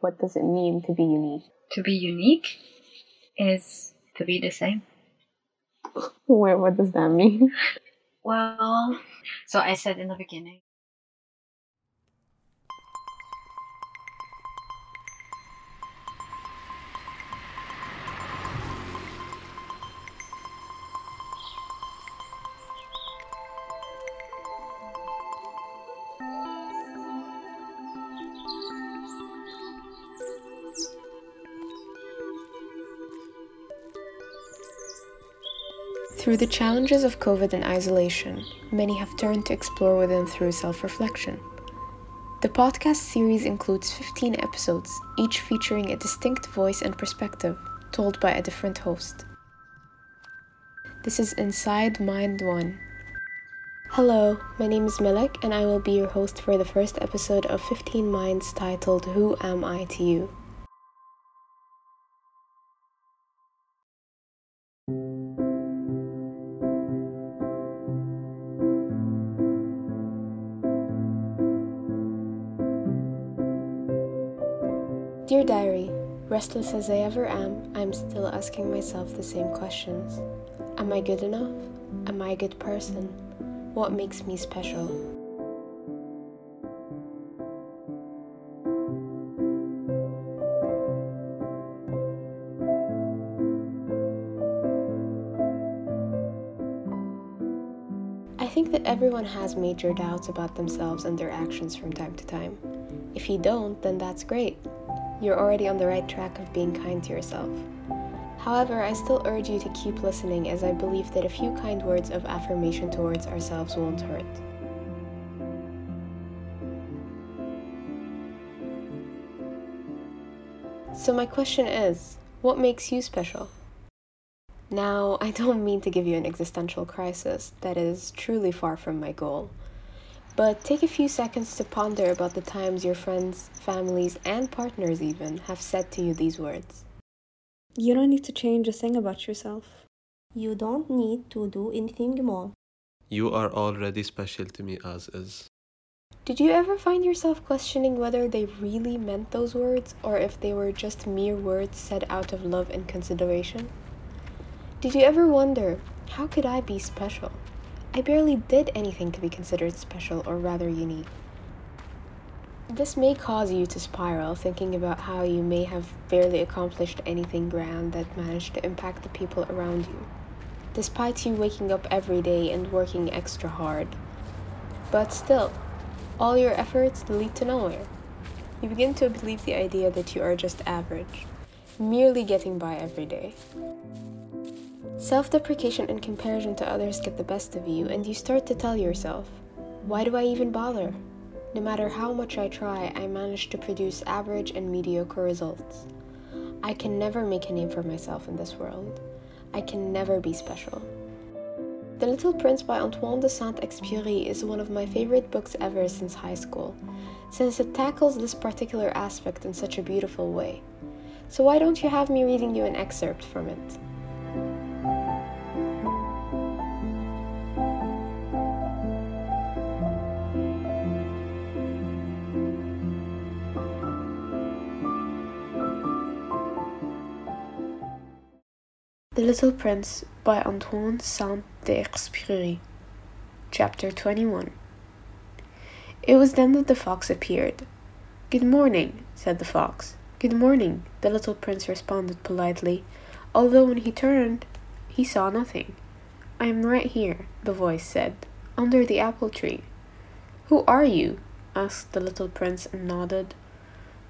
what does it mean to be unique? To be unique is to be the same. Wait, what does that mean? Well, so I said in the beginning, Through the challenges of COVID and isolation, many have turned to explore within through self reflection. The podcast series includes 15 episodes, each featuring a distinct voice and perspective, told by a different host. This is Inside Mind One. Hello, my name is Malak, and I will be your host for the first episode of 15 Minds titled Who Am I to You? Dear Diary, restless as I ever am, I am still asking myself the same questions. Am I good enough? Am I a good person? What makes me special? I think that everyone has major doubts about themselves and their actions from time to time. If you don't, then that's great. You're already on the right track of being kind to yourself. However, I still urge you to keep listening as I believe that a few kind words of affirmation towards ourselves won't hurt. So, my question is what makes you special? Now, I don't mean to give you an existential crisis, that is truly far from my goal. But take a few seconds to ponder about the times your friends, families, and partners even have said to you these words. You don't need to change a thing about yourself. You don't need to do anything more. You are already special to me as is. Did you ever find yourself questioning whether they really meant those words or if they were just mere words said out of love and consideration? Did you ever wonder, how could I be special? I barely did anything to be considered special or rather unique. This may cause you to spiral, thinking about how you may have barely accomplished anything grand that managed to impact the people around you, despite you waking up every day and working extra hard. But still, all your efforts lead to nowhere. You begin to believe the idea that you are just average, merely getting by every day. Self deprecation and comparison to others get the best of you, and you start to tell yourself, Why do I even bother? No matter how much I try, I manage to produce average and mediocre results. I can never make a name for myself in this world. I can never be special. The Little Prince by Antoine de Saint Exupéry is one of my favorite books ever since high school, since it tackles this particular aspect in such a beautiful way. So, why don't you have me reading you an excerpt from it? Little Prince by Antoine Saint-Exupéry Chapter 21 It was then that the fox appeared. Good morning, said the fox. Good morning, the little prince responded politely, although when he turned, he saw nothing. I am right here, the voice said, under the apple tree. Who are you? asked the little prince and nodded.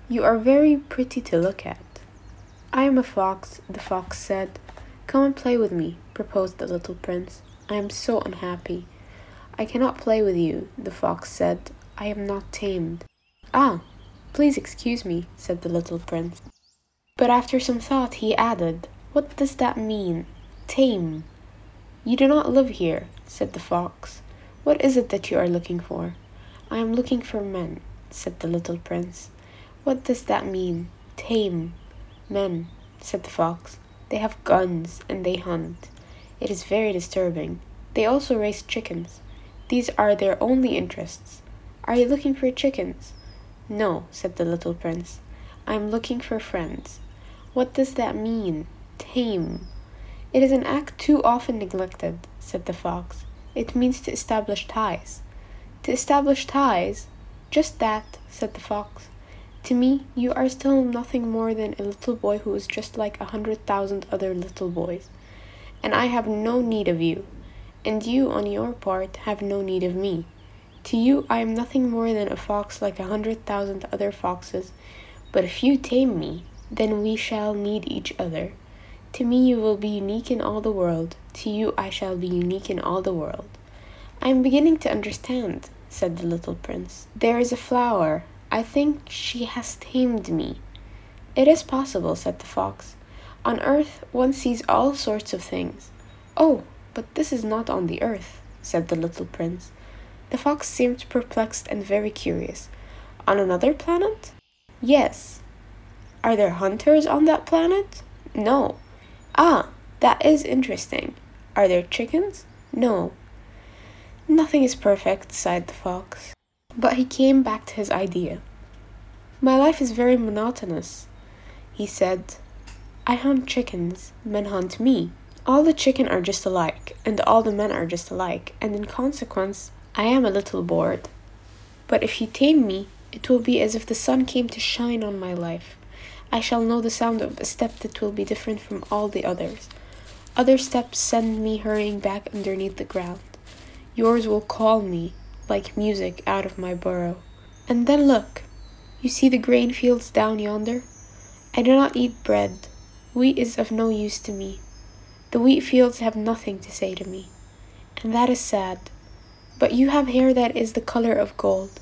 You are very pretty to look at. I am a fox, the fox said. Come and play with me, proposed the little prince. I am so unhappy. I cannot play with you, the fox said. I am not tamed. Ah, please excuse me, said the little prince. But after some thought he added, What does that mean? Tame. You do not live here, said the fox. What is it that you are looking for? I am looking for men, said the little prince. What does that mean? Tame. Men, said the fox. They have guns and they hunt. It is very disturbing. They also raise chickens. These are their only interests. Are you looking for chickens? No, said the little prince. I'm looking for friends. What does that mean? Tame. It is an act too often neglected, said the fox. It means to establish ties. To establish ties? Just that, said the fox. To me, you are still nothing more than a little boy who is just like a hundred thousand other little boys. And I have no need of you. And you, on your part, have no need of me. To you, I am nothing more than a fox like a hundred thousand other foxes. But if you tame me, then we shall need each other. To me, you will be unique in all the world. To you, I shall be unique in all the world. I am beginning to understand, said the little prince. There is a flower. I think she has tamed me. It is possible, said the fox. On earth, one sees all sorts of things. Oh, but this is not on the earth, said the little prince. The fox seemed perplexed and very curious. On another planet? Yes. Are there hunters on that planet? No. Ah, that is interesting. Are there chickens? No. Nothing is perfect, sighed the fox. But he came back to his idea. My life is very monotonous, he said. I hunt chickens, men hunt me. All the chicken are just alike, and all the men are just alike, and in consequence, I am a little bored. But if you tame me, it will be as if the sun came to shine on my life. I shall know the sound of a step that will be different from all the others. Other steps send me hurrying back underneath the ground. Yours will call me, like music, out of my burrow. And then look, you see the grain fields down yonder? I do not eat bread. Wheat is of no use to me. The wheat fields have nothing to say to me. And that is sad. But you have hair that is the color of gold.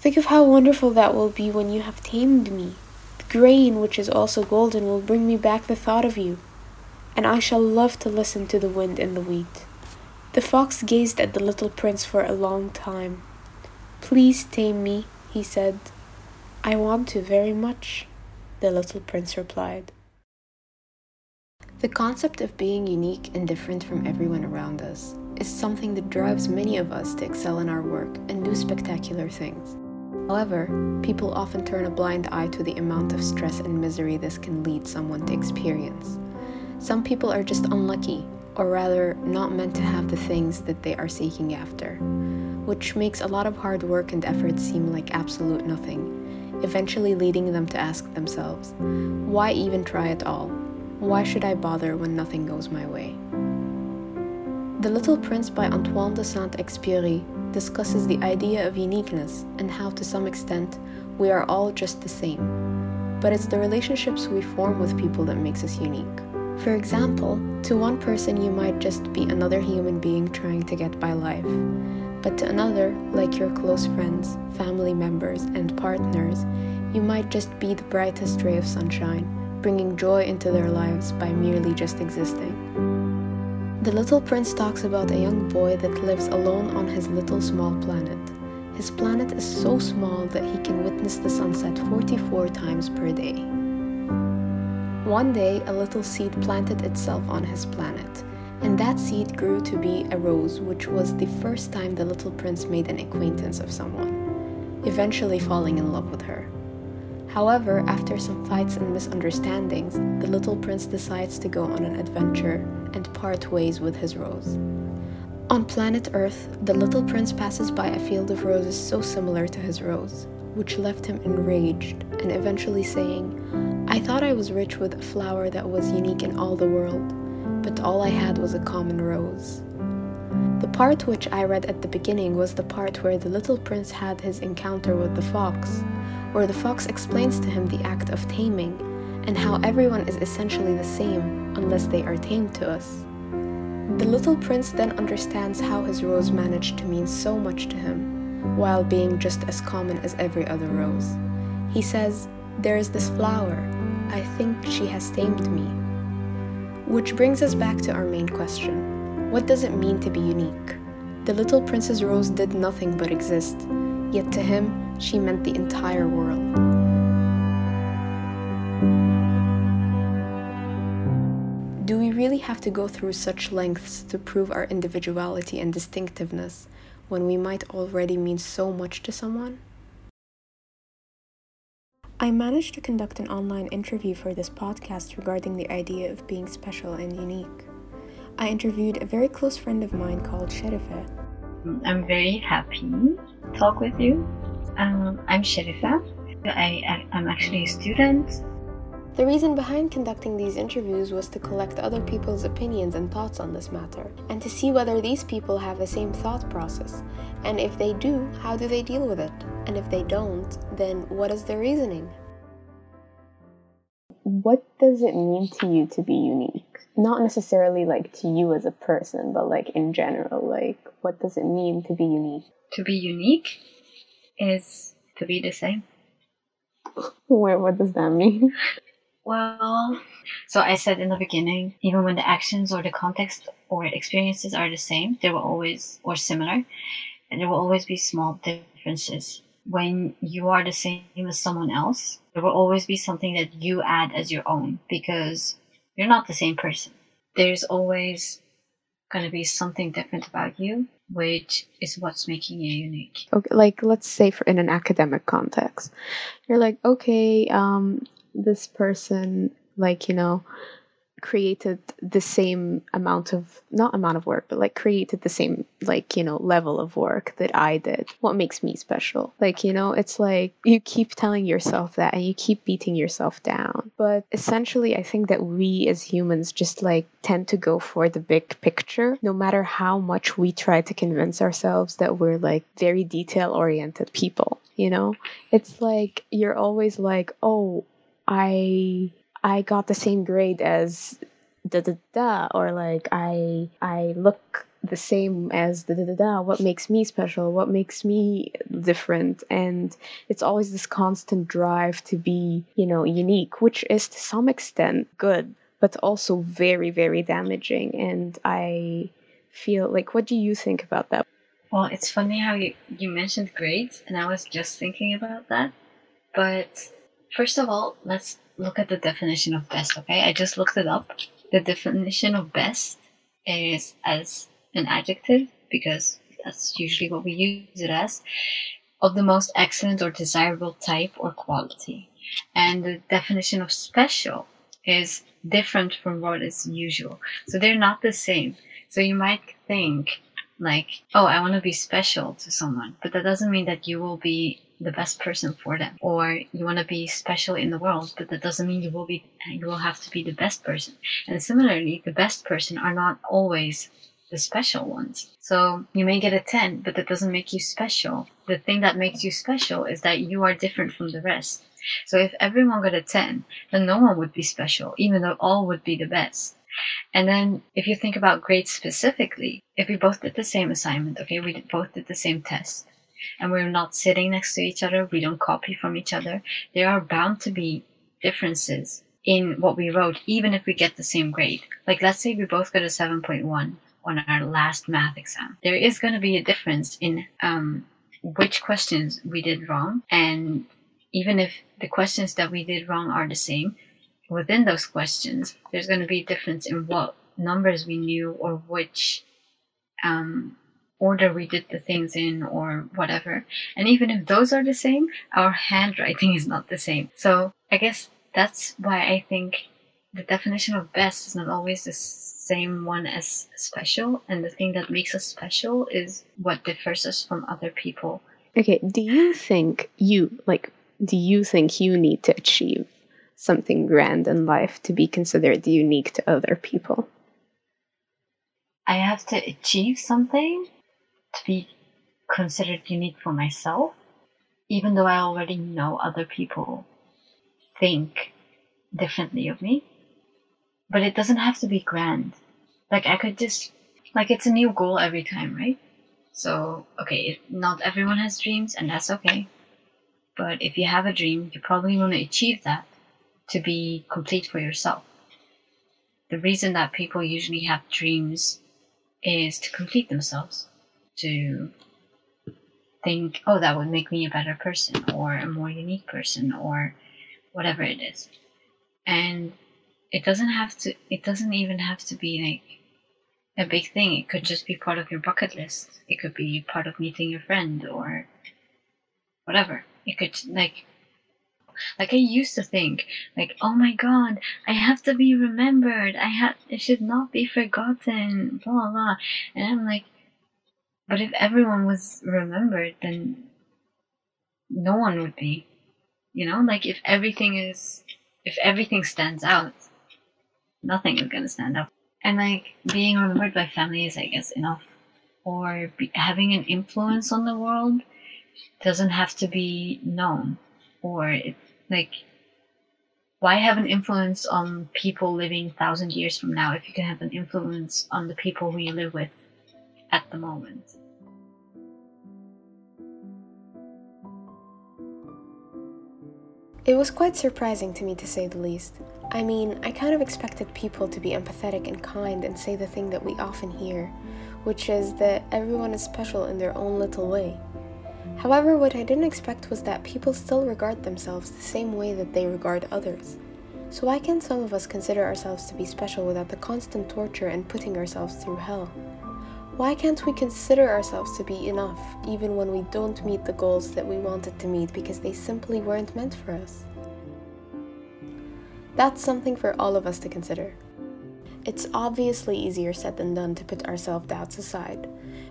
Think of how wonderful that will be when you have tamed me. The grain, which is also golden, will bring me back the thought of you. And I shall love to listen to the wind in the wheat. The fox gazed at the little prince for a long time. Please tame me, he said. I want to very much, the little prince replied. The concept of being unique and different from everyone around us is something that drives many of us to excel in our work and do spectacular things. However, people often turn a blind eye to the amount of stress and misery this can lead someone to experience. Some people are just unlucky, or rather, not meant to have the things that they are seeking after, which makes a lot of hard work and effort seem like absolute nothing, eventually leading them to ask themselves, why even try at all? Why should I bother when nothing goes my way? The Little Prince by Antoine de Saint Exupéry discusses the idea of uniqueness and how, to some extent, we are all just the same. But it's the relationships we form with people that makes us unique. For example, to one person you might just be another human being trying to get by life. But to another, like your close friends, family members, and partners, you might just be the brightest ray of sunshine, bringing joy into their lives by merely just existing. The Little Prince talks about a young boy that lives alone on his little small planet. His planet is so small that he can witness the sunset 44 times per day. One day, a little seed planted itself on his planet, and that seed grew to be a rose, which was the first time the little prince made an acquaintance of someone, eventually falling in love with her. However, after some fights and misunderstandings, the little prince decides to go on an adventure and part ways with his rose. On planet Earth, the little prince passes by a field of roses so similar to his rose, which left him enraged and eventually saying, I thought I was rich with a flower that was unique in all the world, but all I had was a common rose. The part which I read at the beginning was the part where the little prince had his encounter with the fox, where the fox explains to him the act of taming and how everyone is essentially the same unless they are tamed to us. The little prince then understands how his rose managed to mean so much to him, while being just as common as every other rose. He says, There is this flower. I think she has tamed me. Which brings us back to our main question What does it mean to be unique? The little Prince's rose did nothing but exist, yet to him, she meant the entire world. Do we really have to go through such lengths to prove our individuality and distinctiveness when we might already mean so much to someone? I managed to conduct an online interview for this podcast regarding the idea of being special and unique. I interviewed a very close friend of mine called Sherifa. I'm very happy to talk with you. Um, I'm Sherifa. I, I, I'm actually a student. The reason behind conducting these interviews was to collect other people's opinions and thoughts on this matter, and to see whether these people have the same thought process, and if they do, how do they deal with it, and if they don't, then what is their reasoning? What does it mean to you to be unique? Not necessarily like to you as a person, but like in general, like what does it mean to be unique? To be unique is to be the same. Wait, what does that mean? Well, so I said in the beginning, even when the actions or the context or experiences are the same, they will always, or similar, and there will always be small differences. When you are the same as someone else, there will always be something that you add as your own because you're not the same person. There's always going to be something different about you, which is what's making you unique. Okay, like let's say for in an academic context, you're like, okay, um, this person like you know created the same amount of not amount of work but like created the same like you know level of work that i did. What makes me special? Like you know it's like you keep telling yourself that and you keep beating yourself down. But essentially i think that we as humans just like tend to go for the big picture. No matter how much we try to convince ourselves that we're like very detail oriented people you know? It's like you're always like oh I I got the same grade as da da da or like I I look the same as da da da da. What makes me special? What makes me different? And it's always this constant drive to be you know unique which is to some extent good but also very very damaging. And I feel like what do you think about that? Well, it's funny how you, you mentioned grades, and I was just thinking about that. But first of all, let's look at the definition of best, okay? I just looked it up. The definition of best is as an adjective, because that's usually what we use it as, of the most excellent or desirable type or quality. And the definition of special is different from what is usual. So they're not the same. So you might think, like, oh, I want to be special to someone, but that doesn't mean that you will be the best person for them. Or you want to be special in the world, but that doesn't mean you will be, you will have to be the best person. And similarly, the best person are not always the special ones. So you may get a 10, but that doesn't make you special. The thing that makes you special is that you are different from the rest. So if everyone got a 10, then no one would be special, even though all would be the best. And then if you think about grades specifically, if we both did the same assignment, okay, we both did the same test, and we're not sitting next to each other, we don't copy from each other, there are bound to be differences in what we wrote, even if we get the same grade. Like let's say we both got a 7.1 on our last math exam. There is going to be a difference in um, which questions we did wrong, and even if the questions that we did wrong are the same, within those questions, there's going to be a difference in what numbers we knew or which um, order we did the things in or whatever. And even if those are the same, our handwriting is not the same. So I guess that's why I think the definition of best is not always the same one as special. And the thing that makes us special is what differs us from other people. okay do you think you like do you think you need to achieve something grand in life to be considered unique to other people I have to achieve something to be considered unique for myself, even though I already know other people think differently of me. But it doesn't have to be grand. Like, I could just, like, it's a new goal every time, right? So, okay, not everyone has dreams, and that's okay. But if you have a dream, you probably want to achieve that to be complete for yourself. The reason that people usually have dreams is to complete themselves, to think, oh, that would make me a better person or a more unique person or whatever it is. And it doesn't have to, it doesn't even have to be like a big thing. It could just be part of your bucket list. It could be part of meeting your friend or whatever. It could, like, Like I used to think, like, oh my god, I have to be remembered. I have, it should not be forgotten. Blah blah. blah. And I'm like, but if everyone was remembered, then no one would be. You know, like if everything is, if everything stands out, nothing is gonna stand out. And like being remembered by family is, I guess, enough. Or be, having an influence on the world doesn't have to be known. Or it, like, why have an influence on people living thousand years from now if you can have an influence on the people who you live with at the moment? It was quite surprising to me to say the least. I mean, I kind of expected people to be empathetic and kind and say the thing that we often hear, which is that everyone is special in their own little way. However, what I didn't expect was that people still regard themselves the same way that they regard others. So, why can't some of us consider ourselves to be special without the constant torture and putting ourselves through hell? Why can't we consider ourselves to be enough even when we don't meet the goals that we wanted to meet because they simply weren't meant for us? That's something for all of us to consider. It's obviously easier said than done to put our self doubts aside,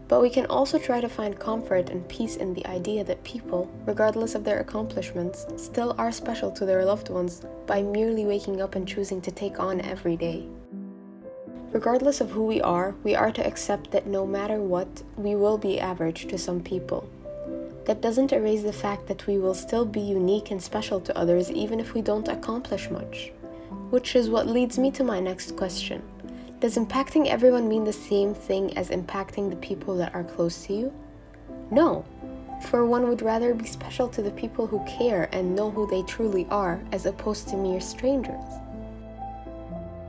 but we can also try to find comfort and peace in the idea that people, regardless of their accomplishments, still are special to their loved ones by merely waking up and choosing to take on every day. Regardless of who we are, we are to accept that no matter what, we will be average to some people. That doesn't erase the fact that we will still be unique and special to others even if we don't accomplish much. Which is what leads me to my next question Does impacting everyone mean the same thing as impacting the people that are close to you? No, for one would rather be special to the people who care and know who they truly are as opposed to mere strangers.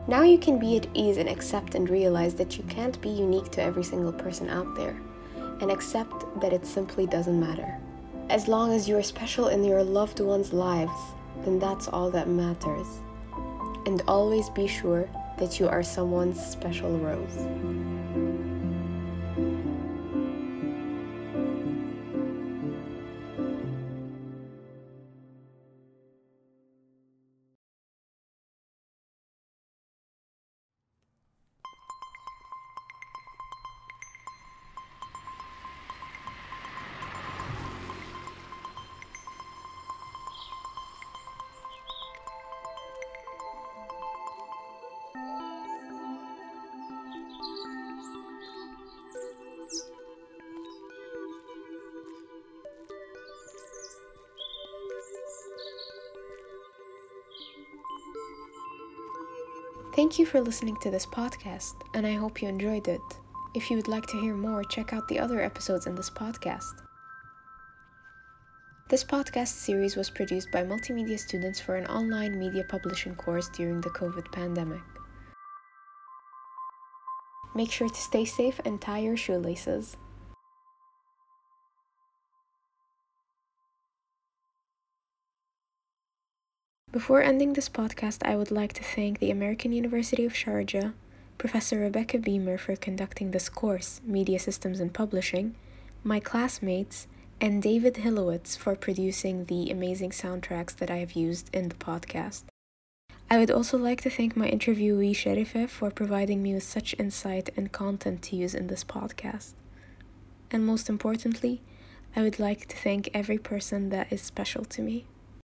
Now you can be at ease and accept and realize that you can't be unique to every single person out there, and accept that it simply doesn't matter. As long as you are special in your loved ones' lives, then that's all that matters. And always be sure that you are someone's special rose. Thank you for listening to this podcast, and I hope you enjoyed it. If you would like to hear more, check out the other episodes in this podcast. This podcast series was produced by multimedia students for an online media publishing course during the COVID pandemic. Make sure to stay safe and tie your shoelaces. Before ending this podcast, I would like to thank the American University of Sharjah, Professor Rebecca Beamer for conducting this course, Media Systems and Publishing, my classmates, and David Hillowitz for producing the amazing soundtracks that I have used in the podcast. I would also like to thank my interviewee Sherifa for providing me with such insight and content to use in this podcast. And most importantly, I would like to thank every person that is special to me.